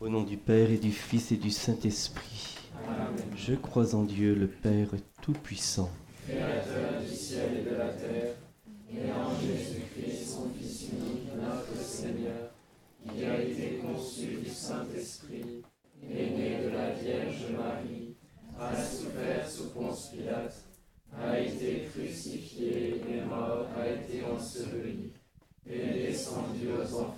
Au nom du Père et du Fils et du Saint-Esprit. Je crois en Dieu, le Père Tout-Puissant. Créateur du ciel et de la terre, et en Jésus-Christ, son Fils unique, notre Seigneur, qui a été conçu du Saint-Esprit, est né de la Vierge Marie, a souffert sous Ponce Pilate, a été crucifié, est mort, a été enseveli, est descendu aux enfers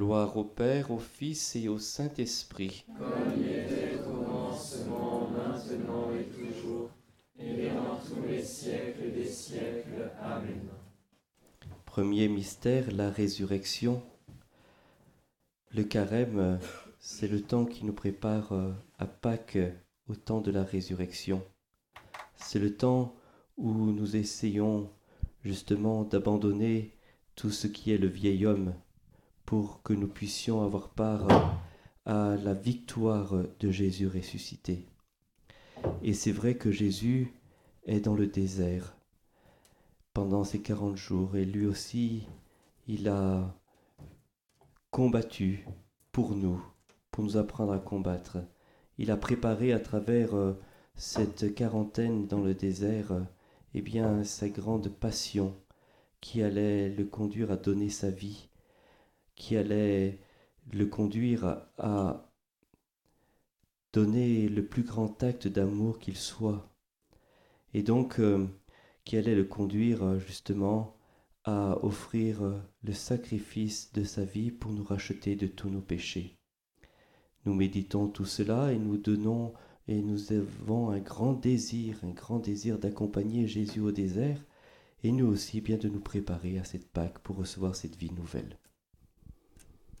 Gloire au Père, au Fils et au Saint-Esprit. Premier mystère, la résurrection. Le carême, c'est le temps qui nous prépare euh, à Pâques, au temps de la résurrection. C'est le temps où nous essayons justement d'abandonner tout ce qui est le vieil homme pour que nous puissions avoir part à la victoire de Jésus ressuscité. Et c'est vrai que Jésus est dans le désert pendant ces 40 jours et lui aussi, il a combattu pour nous, pour nous apprendre à combattre. Il a préparé à travers euh, cette quarantaine dans le désert, euh, eh bien, sa grande passion qui allait le conduire à donner sa vie, qui allait le conduire à, donner le plus grand acte d'amour qu'il soit. Et donc, euh, qui allait le conduire euh, justement à offrir euh, le sacrifice de sa vie pour nous racheter de tous nos péchés. Nous méditons tout cela et nous donnons et nous avons un grand désir, un grand désir d'accompagner Jésus au désert et nous aussi bien de nous préparer à cette Pâque pour recevoir cette vie nouvelle.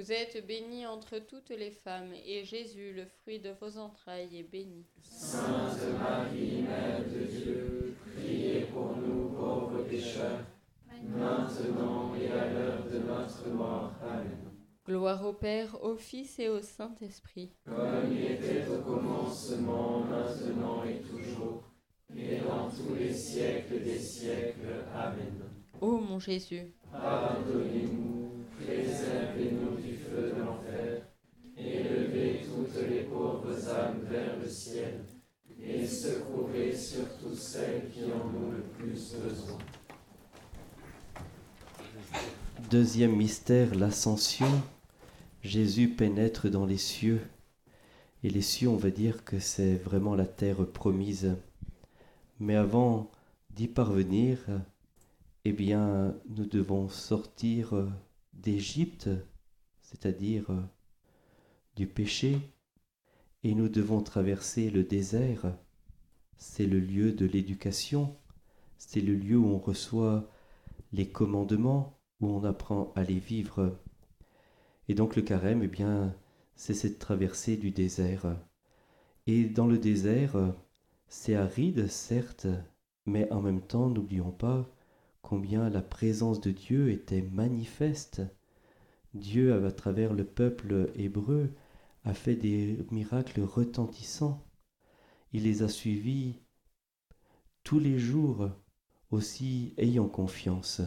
Vous êtes bénie entre toutes les femmes, et Jésus, le fruit de vos entrailles, est béni. Sainte Marie, Mère de Dieu, priez pour nous pauvres pécheurs, maintenant et à l'heure de notre mort. Amen. Gloire au Père, au Fils et au Saint-Esprit. Comme il était au commencement, maintenant et toujours, et dans tous les siècles des siècles. Amen. Ô mon Jésus, Pardonnez-nous, préservez-nous celles qui en ont le plus besoin. Deuxième mystère, l'ascension. Jésus pénètre dans les cieux. Et les cieux, on va dire que c'est vraiment la terre promise. Mais avant d'y parvenir, eh bien, nous devons sortir d'Égypte, c'est-à-dire du péché, et nous devons traverser le désert. C'est le lieu de l'éducation, c'est le lieu où on reçoit les commandements, où on apprend à les vivre. Et donc le carême, eh bien, c'est cette traversée du désert. Et dans le désert, c'est aride, certes, mais en même temps, n'oublions pas combien la présence de Dieu était manifeste. Dieu, à travers le peuple hébreu, a fait des miracles retentissants. Il les a suivis tous les jours, aussi ayant confiance.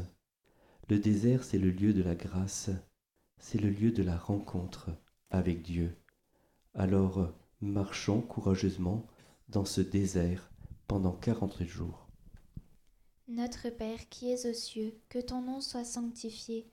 Le désert, c'est le lieu de la grâce, c'est le lieu de la rencontre avec Dieu. Alors, marchons courageusement dans ce désert pendant quarante jours. Notre Père qui es aux cieux, que ton nom soit sanctifié,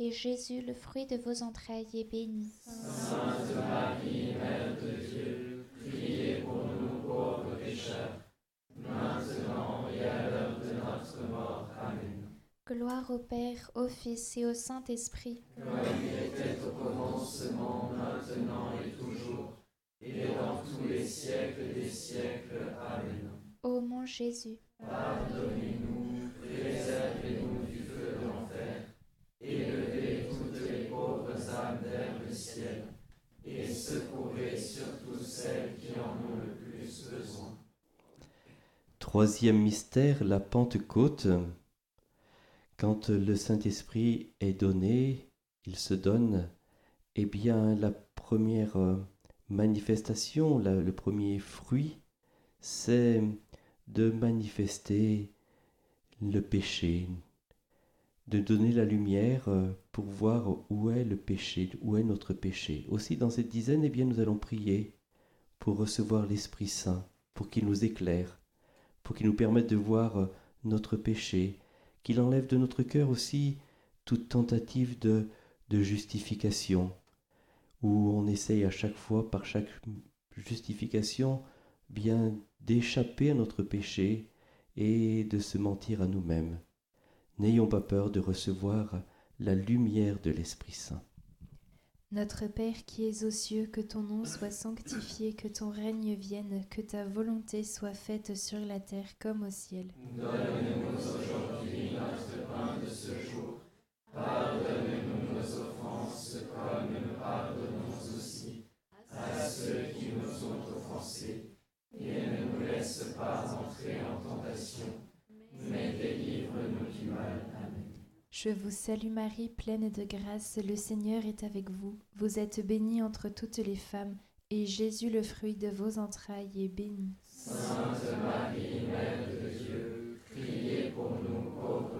et Jésus, le fruit de vos entrailles, est béni. Sainte Marie, Mère de Dieu, priez pour nous pauvres pécheurs, maintenant et à l'heure de notre mort. Amen. Gloire au Père, au Fils et au Saint-Esprit. Comme il était au commencement, maintenant et toujours, et dans tous les siècles des siècles. Amen. Ô mon Jésus, Pardonnez-nous, préservez-nous et surtout celles qui en ont le plus besoin. Troisième mystère, la Pentecôte. Quand le Saint-Esprit est donné, il se donne, eh bien la première euh, manifestation, le premier fruit, c'est de manifester le péché, de donner la lumière euh, pour voir où est le péché, où est notre péché. Aussi dans cette dizaine, eh bien nous allons prier pour recevoir l'Esprit Saint, pour qu'il nous éclaire, pour qu'il nous permette de voir euh, notre péché, qu'il enlève de notre cœur aussi toute tentative de, de justification, où on essaye à chaque fois, par chaque justification, bien d'échapper à notre péché et de se mentir à nous-mêmes. N'ayons pas peur de recevoir la lumière de l'Esprit Saint. Notre Père qui es aux cieux, que ton nom soit sanctifié, que ton règne vienne, que ta volonté soit faite sur la terre comme au ciel. Donne-nous aujourd'hui notre pain de ce jour. Pardonne-nous nos offenses comme nous pardonnons aussi à ceux qui nous ont offensés. Et ne nous laisse pas entrer en tentation, mais délivre-nous. Je vous salue Marie, pleine de grâce, le Seigneur est avec vous. Vous êtes bénie entre toutes les femmes, et Jésus, le fruit de vos entrailles, est béni. Sainte Marie, Mère de Dieu, priez pour nous pauvres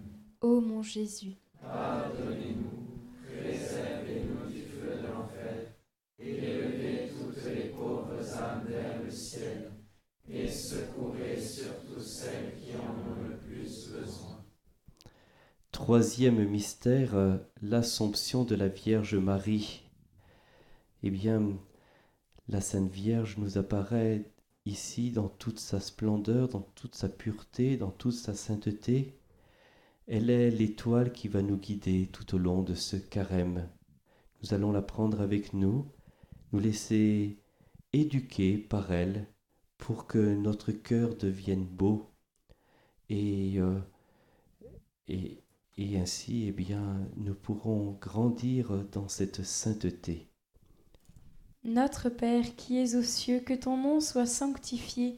Ô mon Jésus, Pardonnez-nous, préservez-nous du feu de l'enfer, et élevez toutes les pauvres âmes vers le ciel, et secourez surtout celles qui en ont le plus besoin. Troisième mystère, euh, l'Assomption de la Vierge Marie. Eh bien, la Sainte Vierge nous apparaît ici dans toute sa splendeur, dans toute sa pureté, dans toute sa sainteté. Elle est l'étoile qui va nous guider tout au long de ce carême. Nous allons la prendre avec nous, nous laisser éduquer par elle pour que notre cœur devienne beau et, euh, ainsi, eh bien, nous pourrons grandir dans cette sainteté. Notre Père qui es aux cieux, que ton nom soit sanctifié,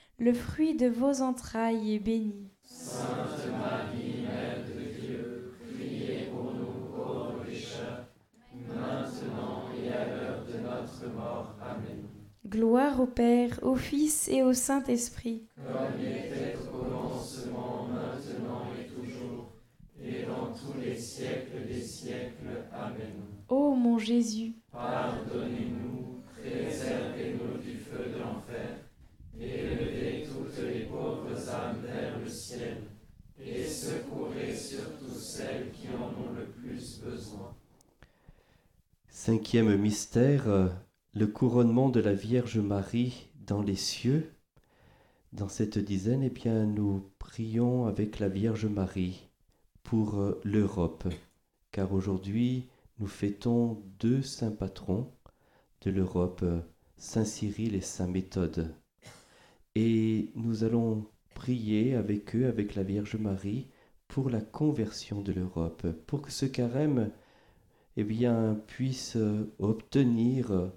le fruit de vos entrailles, est béni. Sainte Marie, Mère de Dieu, priez pour nous pauvres pécheurs, maintenant et à l'heure de notre mort. Amen. Gloire au Père, au Fils et au Saint-Esprit. Comme il était au commencement, maintenant et toujours, et dans tous les siècles des siècles. Amen. Ô mon Jésus, Pardonnez-nous, préservez-nous du feu de l'enfer, et levez toutes les pauvres âmes vers le ciel, et secourez surtout celles qui en ont le plus besoin. Cinquième mystère, euh, le couronnement de la Vierge Marie dans les cieux. Dans cette dizaine, eh bien, nous prions avec la Vierge Marie pour euh, l'Europe, car aujourd'hui, nous fêtons deux saints patrons de l'Europe, euh, Saint Cyril et Saint Méthode. Et nous allons prier avec eux, avec la Vierge Marie, pour la conversion de l'Europe, pour que ce carême eh puisse euh, obtenir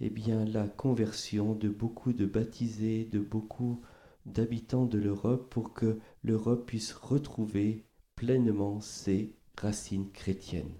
eh bien, la conversion de beaucoup de baptisés, de beaucoup d'habitants de l'Europe, pour que l'Europe puisse retrouver pleinement ses racines chrétiennes.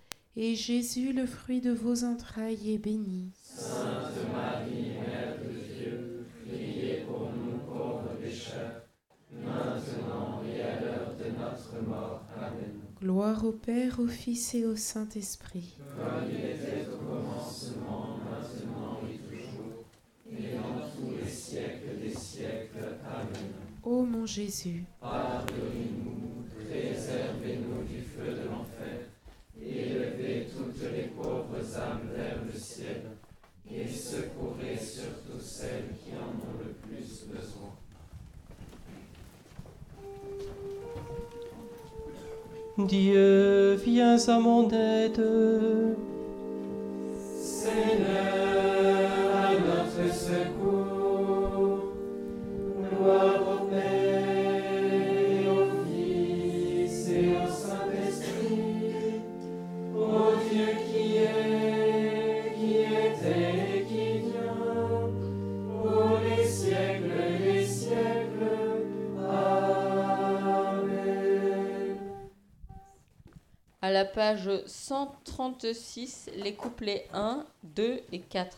et Jésus, le fruit de vos entrailles, est béni. Sainte Marie, Mère de Dieu, priez pour nous pauvres pécheurs, maintenant et à l'heure de notre mort. Amen. Gloire au Père, au Fils et au Saint-Esprit. Comme il était au commencement, maintenant et toujours, et dans tous les siècles des siècles. Amen. Ô mon Jésus, Pardonnez-nous, préservez-nous du feu de l'enfer, élevez toutes les pauvres âmes vers le ciel, et secourez surtout celles qui en ont le plus besoin. Dieu, viens à mon aide. 136, les couplets 1, 2 et 4.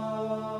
love.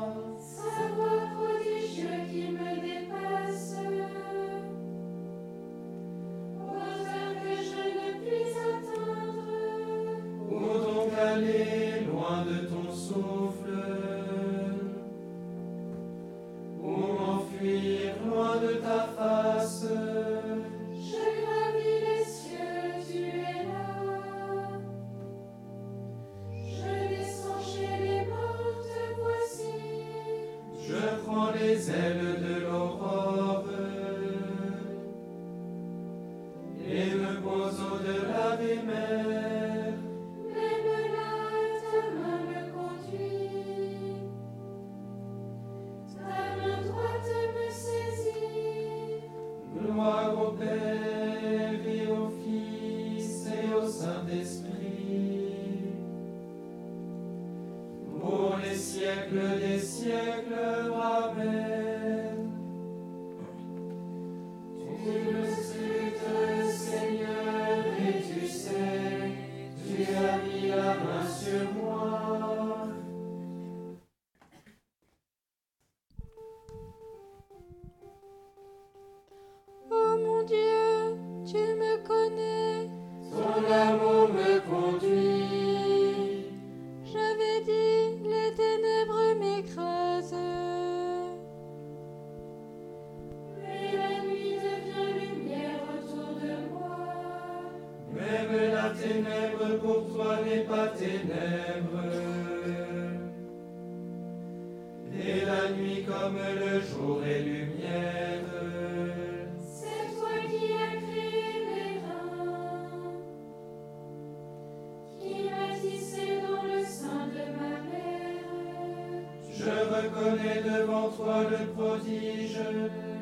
reconnais devant toi le prodige,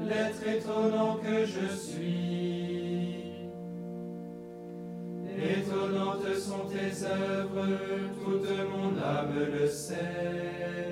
l'être étonnant que je suis. Étonnantes sont tes œuvres, toute mon âme le sait.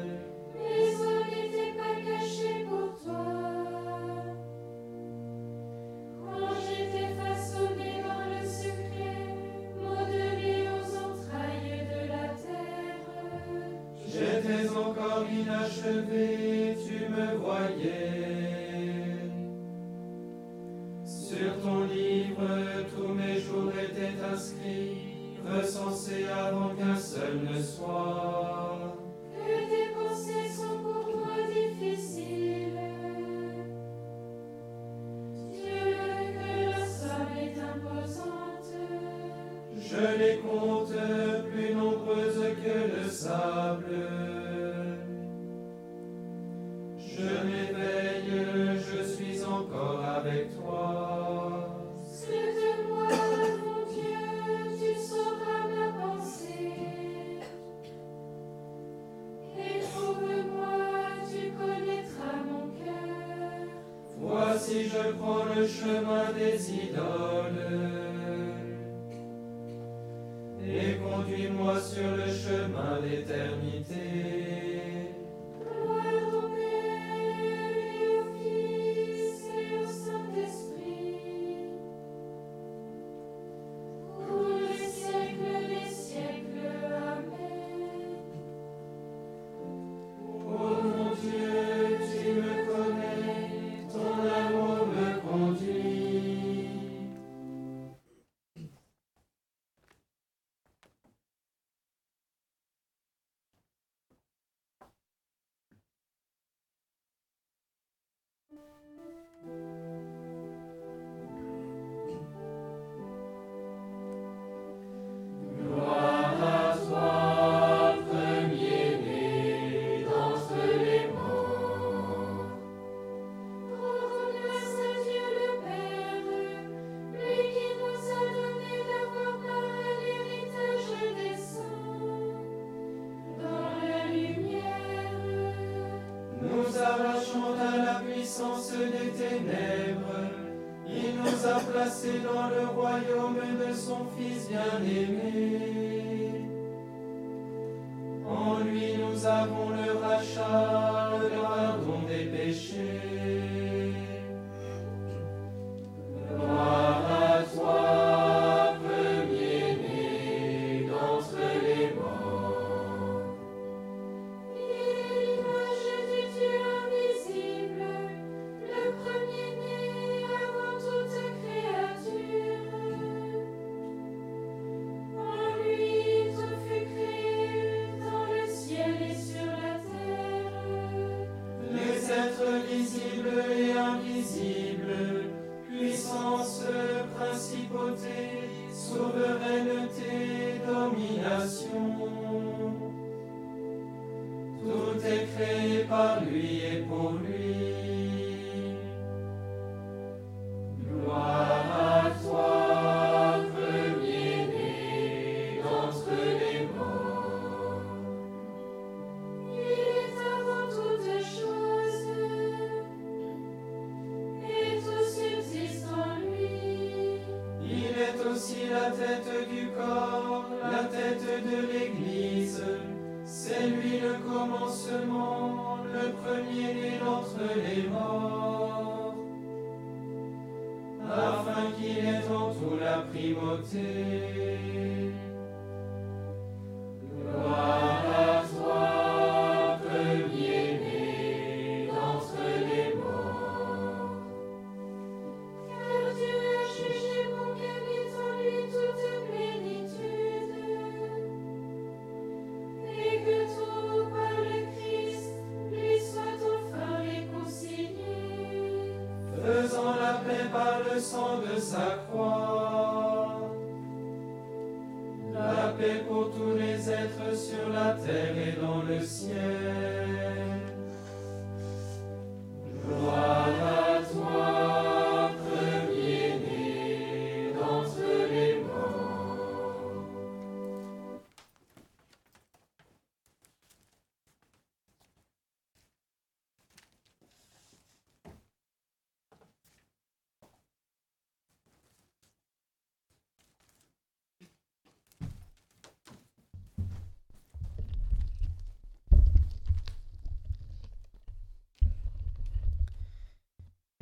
du corps, la tête de l'Église. C'est lui le commencement, le premier-né d'entre les morts, afin qu'il ait en tout la primauté.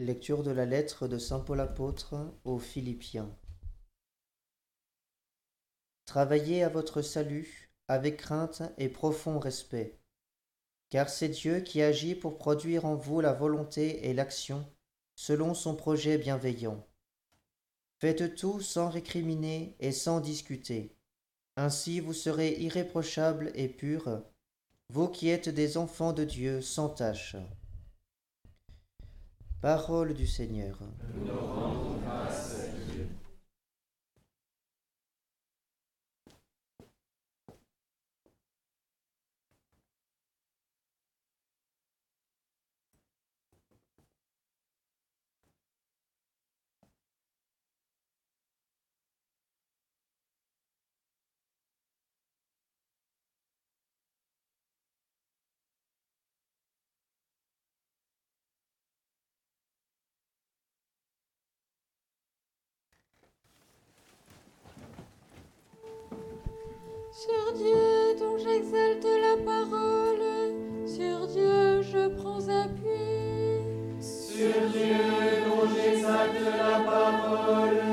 Lecture de la lettre de Saint Paul apôtre aux Philippiens. Travaillez à votre salut avec crainte et profond respect, car c'est Dieu qui agit pour produire en vous la volonté et l'action selon son projet bienveillant. Faites tout sans récriminer et sans discuter. Ainsi vous serez irréprochables et purs, vous qui êtes des enfants de Dieu sans tache. Parole du Seigneur. Sur Dieu dont j'exalte la parole, sur Dieu je prends appui. Sur Dieu dont j'exalte la parole.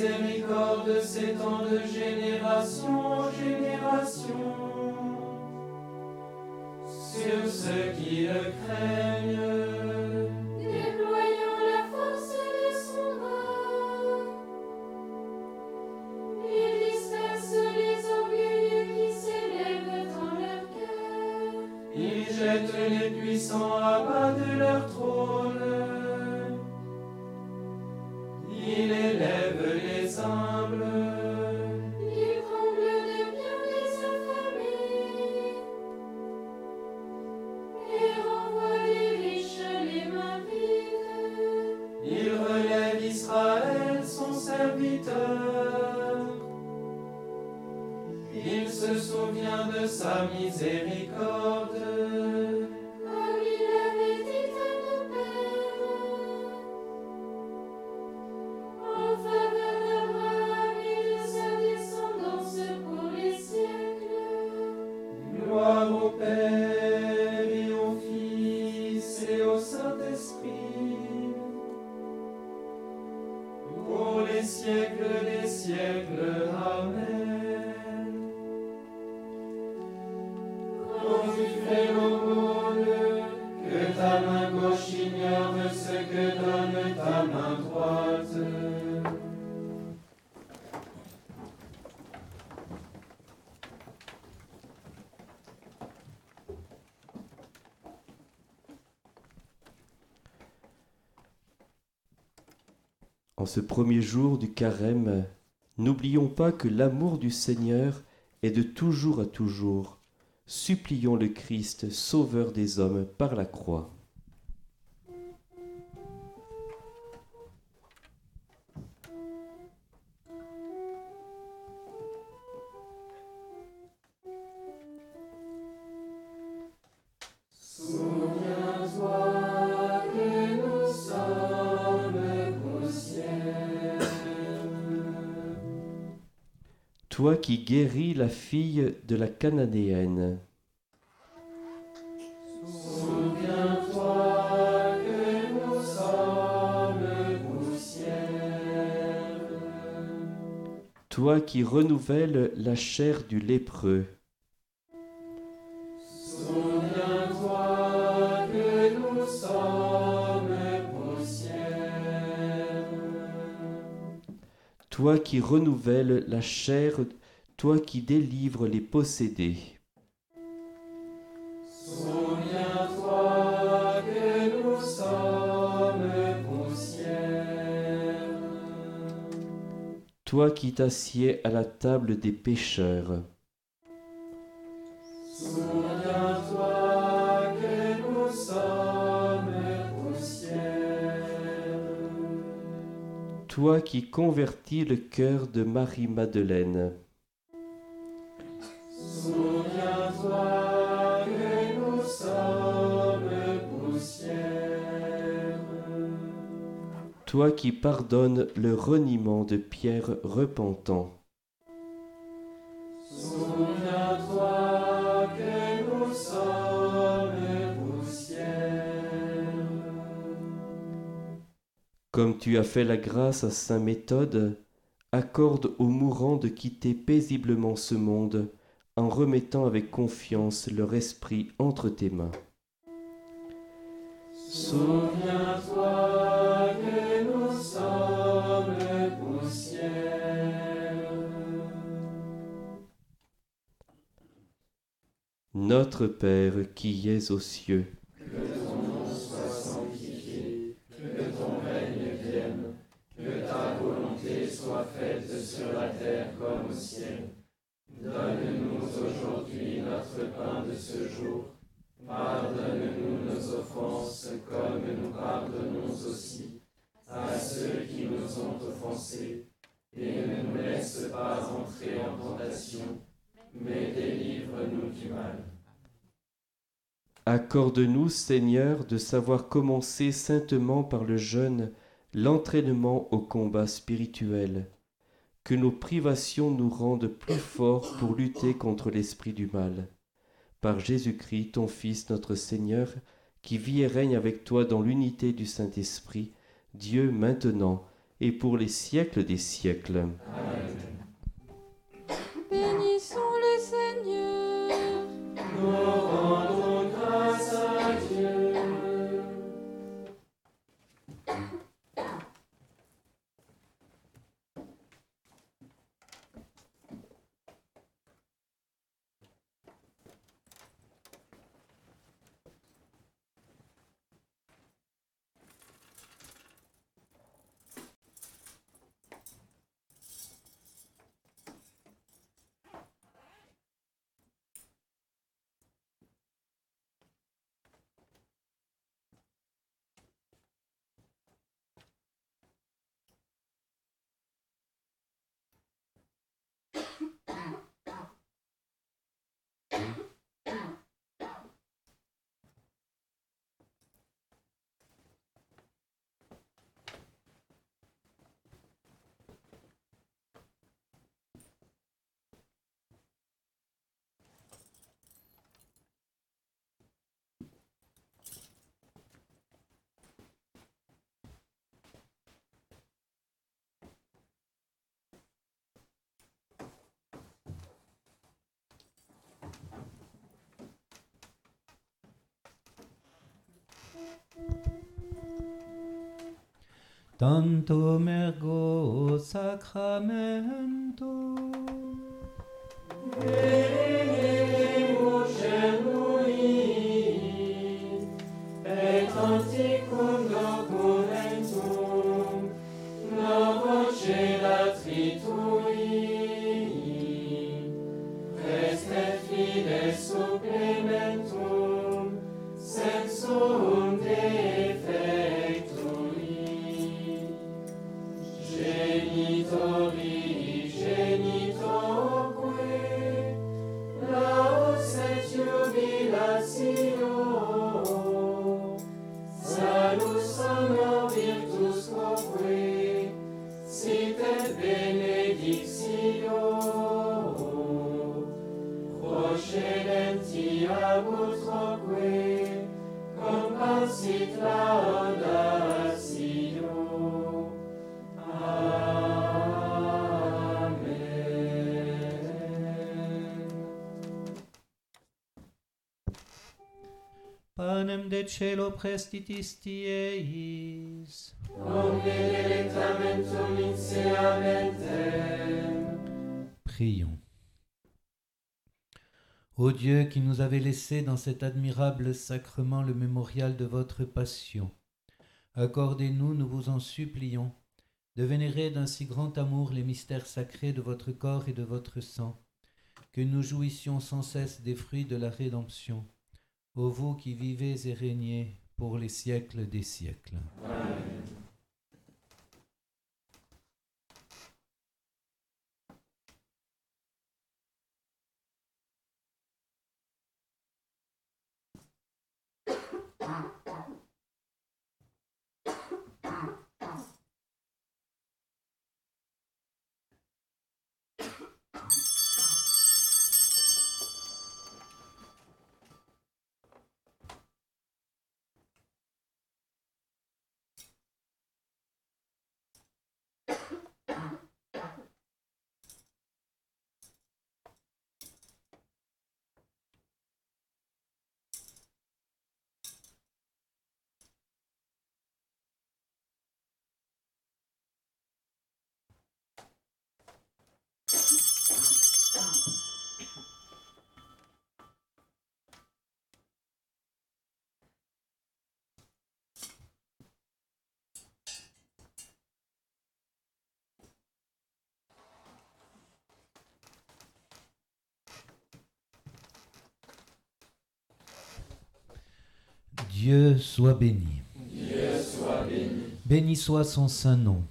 Miséricorde s'étend de génération en génération sur ceux qui le craignent. Déployant la force de son bras, il disperse les orgueilleux qui s'élèvent dans leur cœur. Il jette les puissants à bas de leur trône. Miséricorde. Ce premier jour du carême, n'oublions pas que l'amour du Seigneur est de toujours à toujours. Supplions le Christ, Sauveur des hommes, par la croix. Toi qui guéris la fille de la Cananéenne, Souviens-toi toi qui renouvelles la chair du lépreux, qui renouvelles la chair, toi qui délivres les possédés, Souviens-toi que nous sommes toi qui t'assieds à la table des pécheurs, toi qui convertis le cœur de Marie-Madeleine, poussière. toi qui pardonnes le reniement de Pierre repentant, tu as fait la grâce à Saint Méthode, accorde aux mourants de quitter paisiblement ce monde en remettant avec confiance leur esprit entre tes mains. Souviens-toi que nous sommes. Notre Père qui es aux cieux, Et ne nous laisse pas entrer en tentation, mais délivre-nous du mal. accorde-nous, Seigneur, de savoir commencer saintement par le jeûne l'entraînement au combat spirituel. Que nos privations nous rendent plus forts pour lutter contre l'esprit du mal. Par Jésus-Christ, ton Fils, notre Seigneur, qui vit et règne avec toi dans l'unité du Saint-Esprit, Dieu maintenant et pour les siècles des siècles. Amen. Bénissons le Seigneur. Nous rendons grâce à Dieu. Tanto mergo sacramento. Prions. Ô Dieu qui nous avez laissé dans cet admirable sacrement le mémorial de votre passion, accordez-nous, nous vous en supplions, de vénérer d'un si grand amour les mystères sacrés de votre corps et de votre sang, que nous jouissions sans cesse des fruits de la rédemption, ô vous qui vivez et régnez pour les siècles des siècles. Dieu soit béni. Dieu soit béni. Béni soit son saint nom.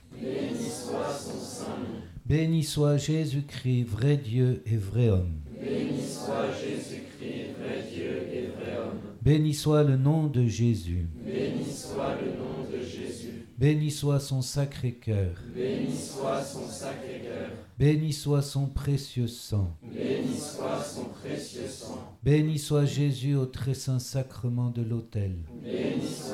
Béni soit Jésus-Christ, vrai Dieu et vrai homme. Béni soit Jésus-Christ, vrai Dieu et vrai homme. Béni soit le nom de Jésus. Béni soit le nom de Jésus. Béni soit son sacré cœur. Béni soit son sacré cœur. Béni soit son précieux sang. Béni soit son précieux sang. Béni soit Jésus au très saint sacrement de l'autel. Béni soit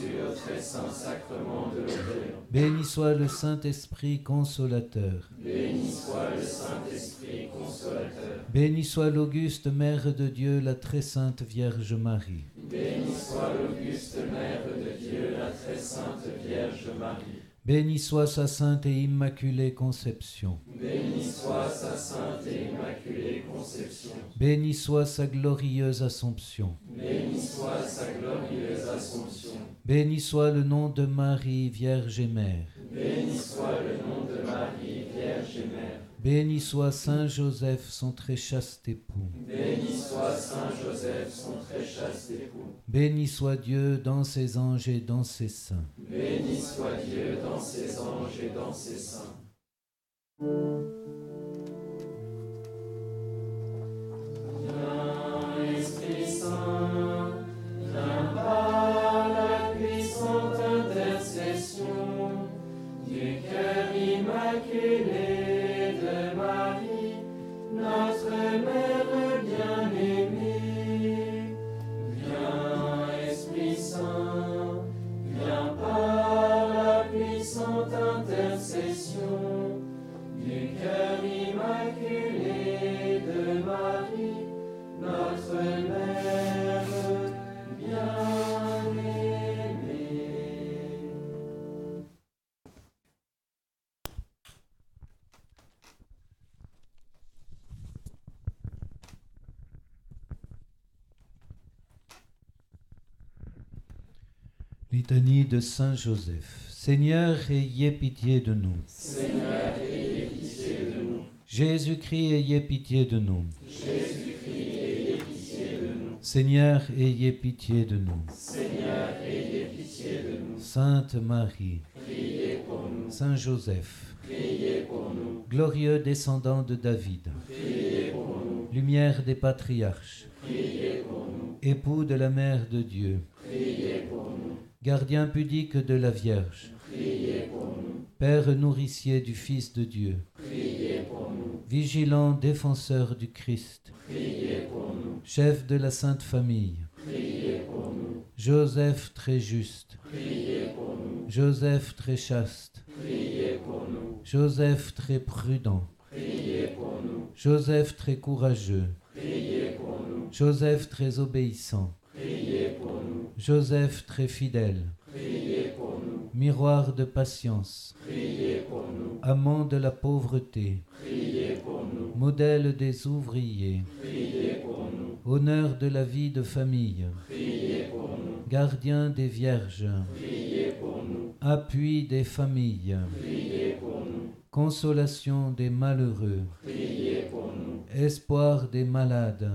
Jésus au très saint sacrement de l'autel. Béni soit le Saint-Esprit consolateur. Béni soit le Saint-Esprit consolateur. Béni soit l'auguste Mère de Dieu, la très sainte Vierge Marie. Béni soit l'auguste Mère de Dieu, la très sainte Vierge Marie. Béni soit sa sainte et immaculée conception. Béni soit sa sainte et immaculée conception. Béni soit sa glorieuse assomption. Béni soit sa glorieuse assomption. Béni soit le nom de Marie, Vierge et Mère. Béni soit le nom de Marie, Vierge et Mère. Béni soit Saint Joseph, son très chaste époux. Béni soit Saint Joseph, son très chaste époux. Béni soit Dieu dans ses anges et dans ses saints. Béni soit Dieu dans ses anges et dans ses saints. De Saint Joseph. Seigneur, ayez pitié de nous. Jésus-Christ, ayez pitié de nous. Seigneur, ayez pitié de nous. Sainte Marie. Saint Joseph, glorieux descendant de David, lumière des patriarches, époux de la Mère de Dieu. Gardien pudique de la Vierge. Père nourricier du Fils de Dieu, vigilant défenseur du Christ, chef de la Sainte Famille. Joseph très juste. Joseph très chaste. Joseph très prudent. Joseph très courageux. Joseph très obéissant. Joseph très fidèle, miroir de patience, amant de la pauvreté, modèle des ouvriers, honneur de la vie de famille, gardien des vierges, appui des familles, consolation des malheureux, espoir des malades,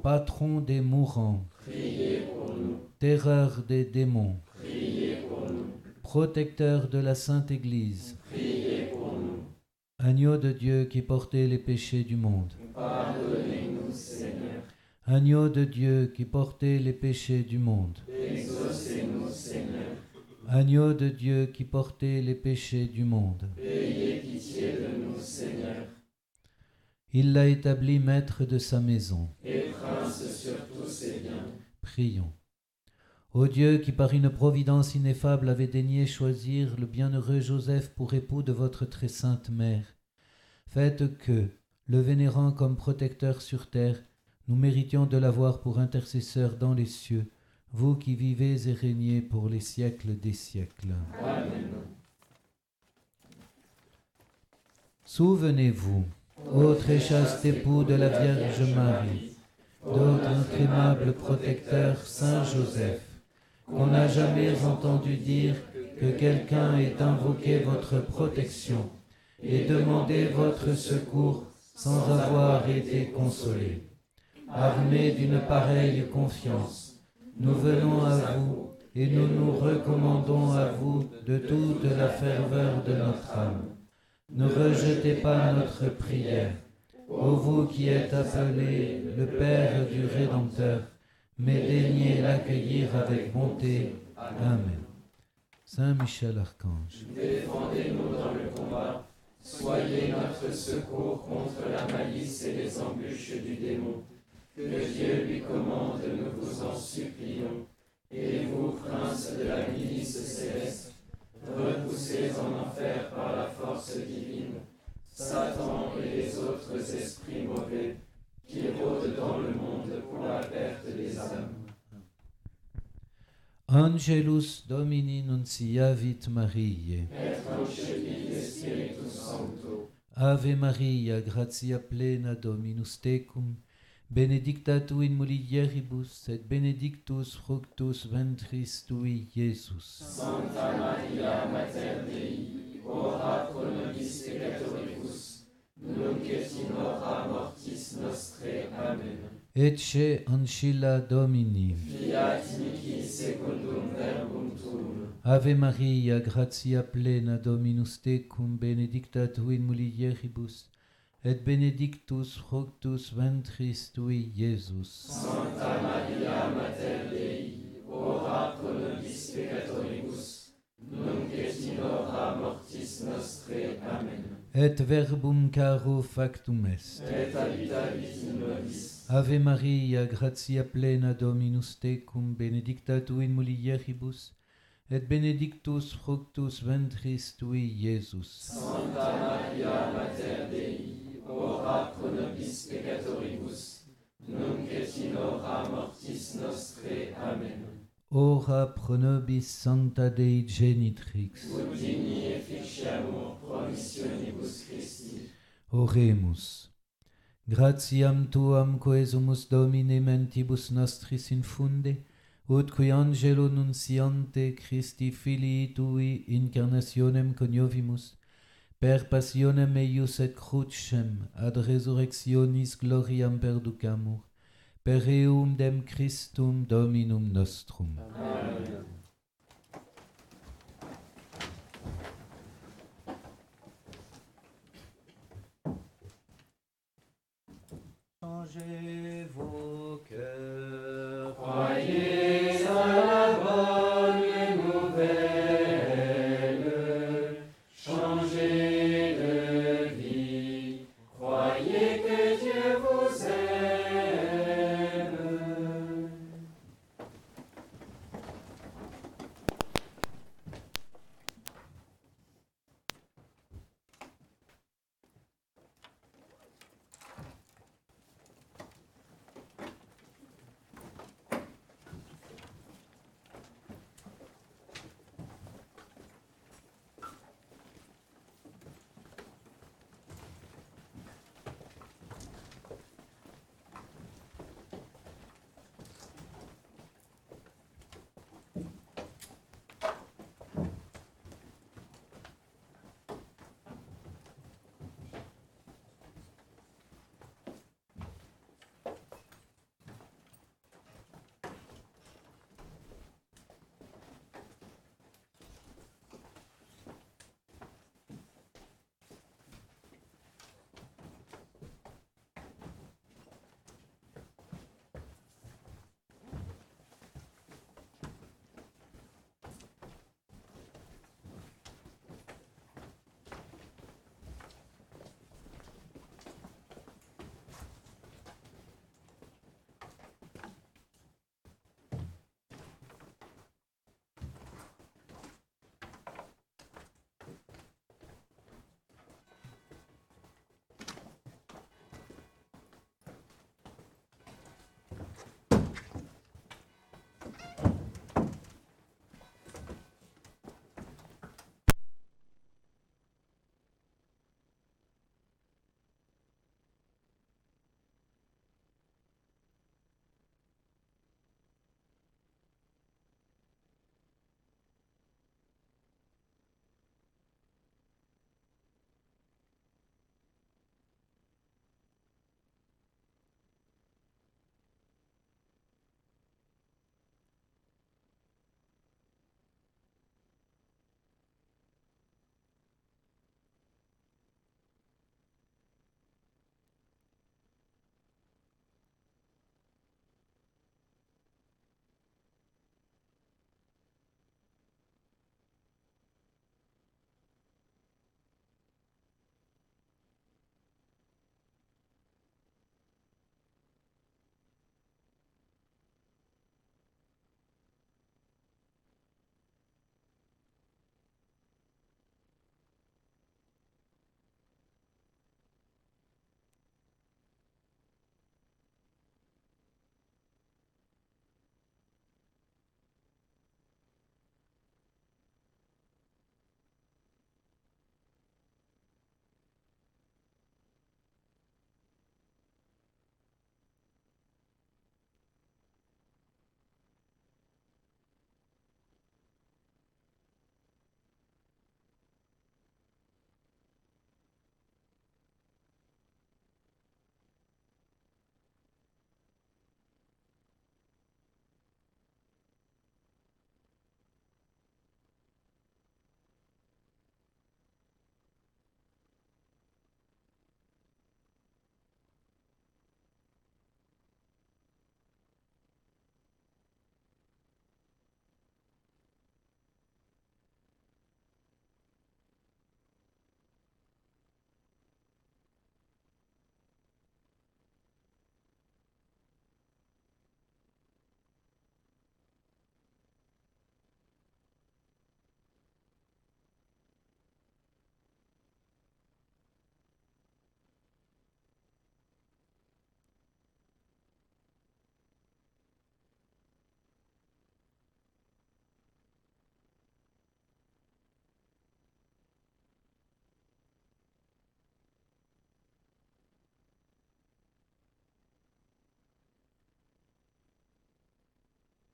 patron des mourants. Terreur des démons, protecteur de la Sainte Église, agneau de Dieu qui portait les péchés du monde, Pardonnez-nous, Seigneur. agneau de Dieu qui portait les péchés du monde, Exaucez-nous, Seigneur. agneau de Dieu qui portait les péchés du monde. Ayez pitié de nous, Seigneur. Il l'a établi maître de sa maison. Et prince sur tous ses biens. Prions. Ô Dieu qui par une providence ineffable avait daigné choisir le bienheureux Joseph pour époux de votre très sainte mère, faites que, le vénérant comme protecteur sur terre, nous méritions de l'avoir pour intercesseur dans les cieux, vous qui vivez et régnez pour les siècles des siècles. Amen. Souvenez-vous, ô très chaste époux de la Vierge Marie, d'autre aimable protecteur Saint Joseph, qu'on n'a jamais entendu dire que quelqu'un ait invoqué votre protection et demandé votre secours sans avoir été consolé. Armés d'une pareille confiance, nous venons à vous et nous nous recommandons à vous de toute la ferveur de notre âme. Ne rejetez pas notre prière, ô vous qui êtes appelé le Père du Rédempteur, mais daignez l'accueillir avec bonté. Amen. Saint Michel Archange, Défendez-nous dans le combat. Soyez notre secours contre la malice et les embûches du démon. Que Dieu lui commande, nous vous en supplions. Et vous, prince de la milice céleste, repoussés en enfer par la force divine, Satan et les autres esprits mauvais qui rôdent dans le monde pour la perte des âmes. Angelus Domini nunciavit Mariae, Et concepit Spiritus Sancto, Ave Maria, gratia plena Dominus tecum, benedicta tu in mulieribus, et benedictus fructus ventris tui, Iesus. Santa Maria Mater Dei, ora pro nobis peccatoribus, mortis nostrae. Amen. Ecce ancilla Domini, Fiat mihi secundum verbum tuum, Ave Maria, gratia plena Dominus tecum, benedicta tu in mulieribus, et benedictus fructus ventris tui, Iesus. Santa Maria Mater Dei, ora pro nobis peccatoribus, nunc et in hora mortis nostrae. Amen. et verbum caro factum est. Et habitavis in nobis. Ave Maria, gratia plena Dominus tecum, benedicta tu in mulieribus, et benedictus fructus ventris tui, Iesus. Santa Maria, Mater Dei, ora pro nobis peccatoribus, nunc et in hora mortis nostre. Amen. Ora pro nobis Sancta Dei Genitrix, oremus. Gratiam tuam quesumus Domine mentibus nostris infunde, ut qui angelo nunciante Christi filii tui incarnationem coniovimus, per passionem eius et crucem ad resurrectionis gloriam perducamur, per eum dem Christum Dominum nostrum. Amen. Changez vos cœurs. Croyez à la